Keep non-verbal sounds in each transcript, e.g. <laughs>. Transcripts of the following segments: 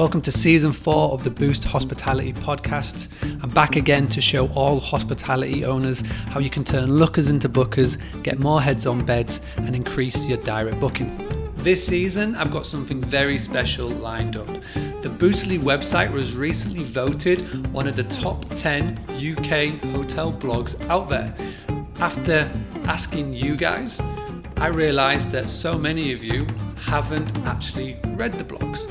Welcome to season four of the Boost Hospitality podcast. I'm back again to show all hospitality owners how you can turn lookers into bookers, get more heads on beds, and increase your direct booking. This season, I've got something very special lined up. The Boostly website was recently voted one of the top 10 UK hotel blogs out there. After asking you guys, I realised that so many of you haven't actually read the blogs.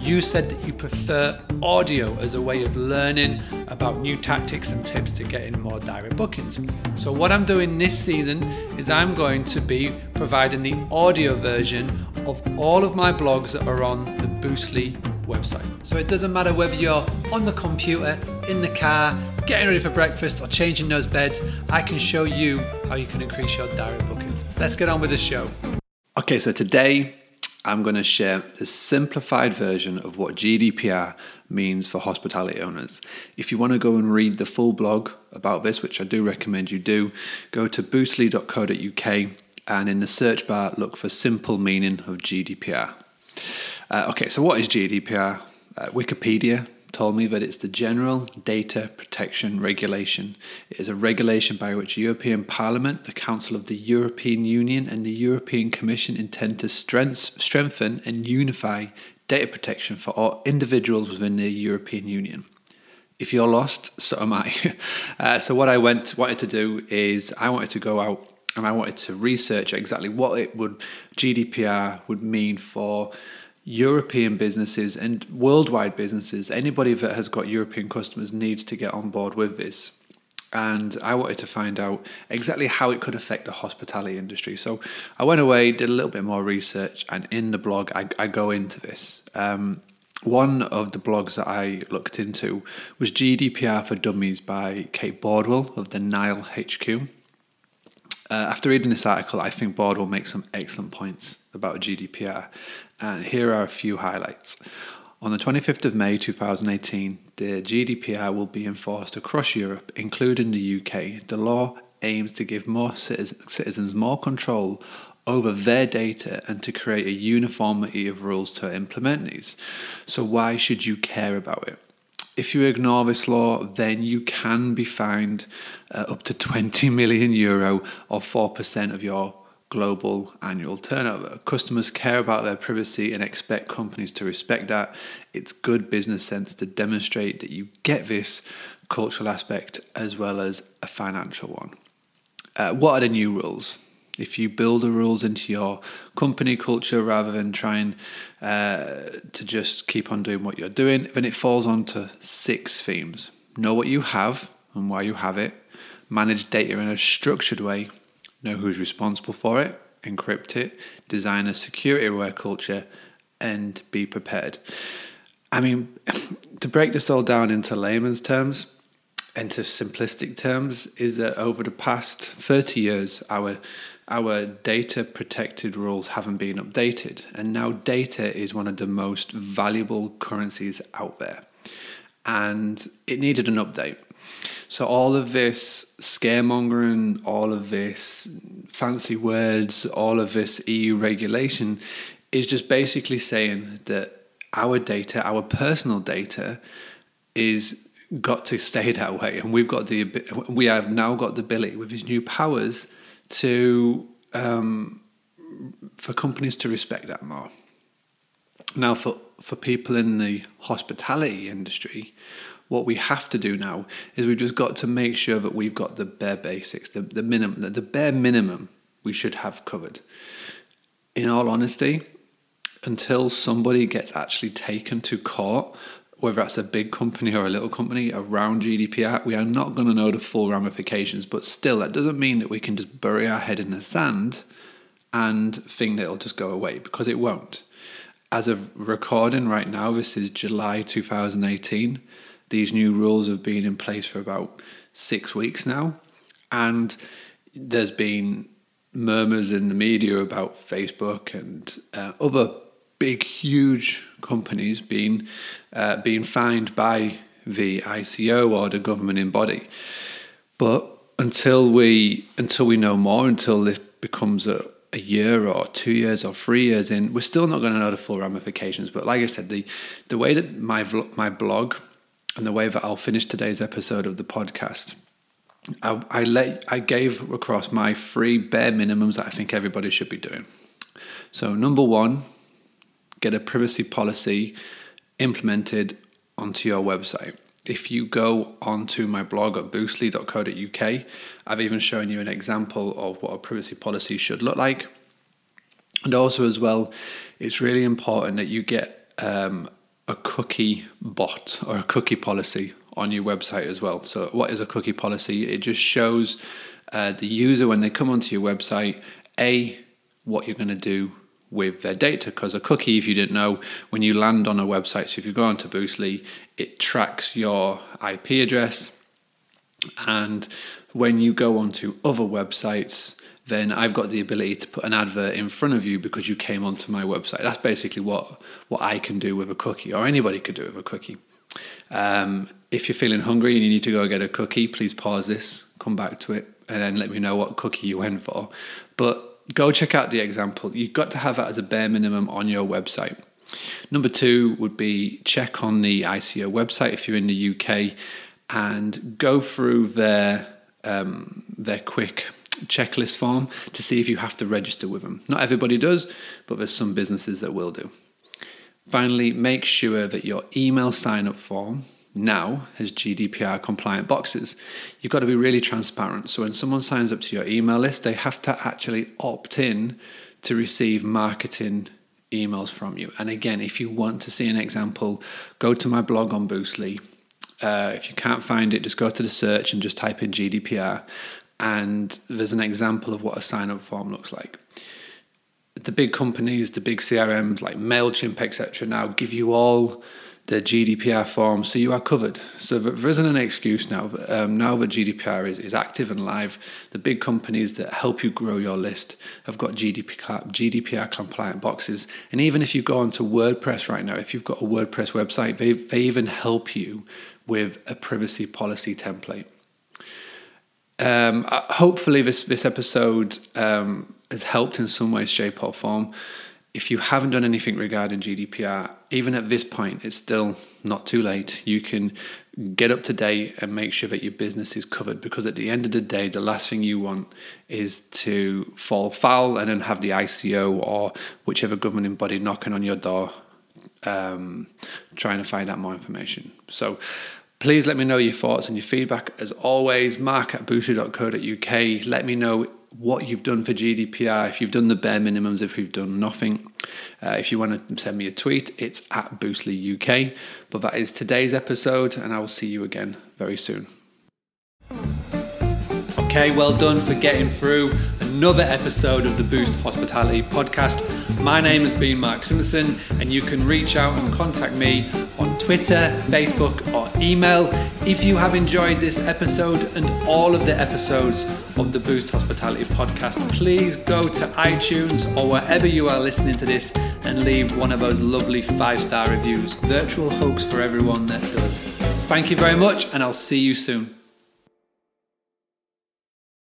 You said that you prefer audio as a way of learning about new tactics and tips to getting more direct bookings. So, what I'm doing this season is I'm going to be providing the audio version of all of my blogs that are on the Boostly website. So, it doesn't matter whether you're on the computer, in the car, getting ready for breakfast, or changing those beds, I can show you how you can increase your direct booking. Let's get on with the show. Okay, so today I'm going to share the simplified version of what GDPR means for hospitality owners. If you want to go and read the full blog about this, which I do recommend you do, go to boostly.co.uk and in the search bar look for simple meaning of GDPR. Uh, okay, so what is GDPR? Uh, Wikipedia told me that it's the General Data Protection Regulation. It is a regulation by which European Parliament, the Council of the European Union, and the European Commission intend to strengthen and unify data protection for all individuals within the European Union. If you're lost, so am I. <laughs> Uh, so what I went wanted to do is I wanted to go out and I wanted to research exactly what it would GDPR would mean for European businesses and worldwide businesses, anybody that has got European customers needs to get on board with this. And I wanted to find out exactly how it could affect the hospitality industry. So I went away, did a little bit more research, and in the blog, I, I go into this. Um, one of the blogs that I looked into was GDPR for Dummies by Kate Bordwell of the Nile HQ. Uh, after reading this article, I think Bordwell makes some excellent points about GDPR, and here are a few highlights. On the 25th of May 2018, the GDPR will be enforced across Europe, including the UK. The law aims to give more citizens more control over their data and to create a uniformity of rules to implement these. So, why should you care about it? If you ignore this law, then you can be fined uh, up to 20 million euro or 4% of your global annual turnover. Customers care about their privacy and expect companies to respect that. It's good business sense to demonstrate that you get this cultural aspect as well as a financial one. Uh, what are the new rules? If you build the rules into your company culture rather than trying uh, to just keep on doing what you're doing, then it falls onto six themes. Know what you have and why you have it. Manage data in a structured way know who's responsible for it, encrypt it, design a security aware culture, and be prepared. I mean, <laughs> to break this all down into layman's terms, into simplistic terms, is that over the past 30 years, our our data protected rules haven't been updated, and now data is one of the most valuable currencies out there, and it needed an update. So all of this scaremongering, all of this fancy words, all of this EU regulation is just basically saying that our data, our personal data, is got to stay that way, and we've got the we have now got the ability with these new powers to um, for companies to respect that more. Now, for for people in the hospitality industry, what we have to do now is we've just got to make sure that we've got the bare basics, the, the minimum, the, the bare minimum we should have covered. In all honesty, until somebody gets actually taken to court, whether that's a big company or a little company around GDPR, we are not going to know the full ramifications. But still, that doesn't mean that we can just bury our head in the sand and think that it'll just go away because it won't. As of recording right now, this is July 2018 these new rules have been in place for about six weeks now, and there's been murmurs in the media about Facebook and uh, other big, huge companies being uh, being fined by the ICO or the governing body. But until we until we know more, until this becomes a a year or two years or three years in, we're still not going to know the full ramifications. But like I said, the the way that my my blog and the way that I'll finish today's episode of the podcast, I, I let I gave across my three bare minimums that I think everybody should be doing. So number one, get a privacy policy implemented onto your website. If you go onto my blog at boostly.co.uk, I've even shown you an example of what a privacy policy should look like. And also, as well, it's really important that you get um, a cookie bot or a cookie policy on your website as well. So, what is a cookie policy? It just shows uh, the user when they come onto your website, A, what you're going to do with their data because a cookie, if you didn't know, when you land on a website, so if you go onto Boostly, it tracks your IP address. And when you go onto other websites, then I've got the ability to put an advert in front of you because you came onto my website. That's basically what, what I can do with a cookie, or anybody could do with a cookie. Um, if you're feeling hungry and you need to go get a cookie, please pause this, come back to it, and then let me know what cookie you went for. But go check out the example. You've got to have that as a bare minimum on your website. Number two would be check on the ICO website if you're in the UK and go through their um, their quick checklist form to see if you have to register with them. Not everybody does, but there's some businesses that will do. Finally, make sure that your email sign up form now has GDPR compliant boxes. You've got to be really transparent. So when someone signs up to your email list, they have to actually opt in to receive marketing emails from you. And again, if you want to see an example, go to my blog on Boostly. Uh, if you can't find it, just go to the search and just type in GDPR. And there's an example of what a sign up form looks like. The big companies, the big CRMs like MailChimp, etc., now give you all the GDPR form, so you are covered. So there isn't an excuse now. Um, now that GDPR is, is active and live, the big companies that help you grow your list have got GDPR, GDPR compliant boxes. And even if you go onto WordPress right now, if you've got a WordPress website, they, they even help you with a privacy policy template. Um, uh, hopefully, this, this episode um, has helped in some way, shape, or form if you haven't done anything regarding GDPR, even at this point, it's still not too late. You can get up to date and make sure that your business is covered because at the end of the day, the last thing you want is to fall foul and then have the ICO or whichever governing body knocking on your door um, trying to find out more information. So, Please let me know your thoughts and your feedback. As always, mark at boostly.co.uk. Let me know what you've done for GDPR, if you've done the bare minimums, if you've done nothing. Uh, if you want to send me a tweet, it's at Boostly UK. But that is today's episode, and I will see you again very soon. Okay, well done for getting through another episode of the Boost Hospitality Podcast. My name has been Mark Simpson, and you can reach out and contact me on Twitter, Facebook, or email. If you have enjoyed this episode and all of the episodes of the Boost Hospitality Podcast, please go to iTunes or wherever you are listening to this and leave one of those lovely five star reviews. Virtual hugs for everyone that does. Thank you very much, and I'll see you soon.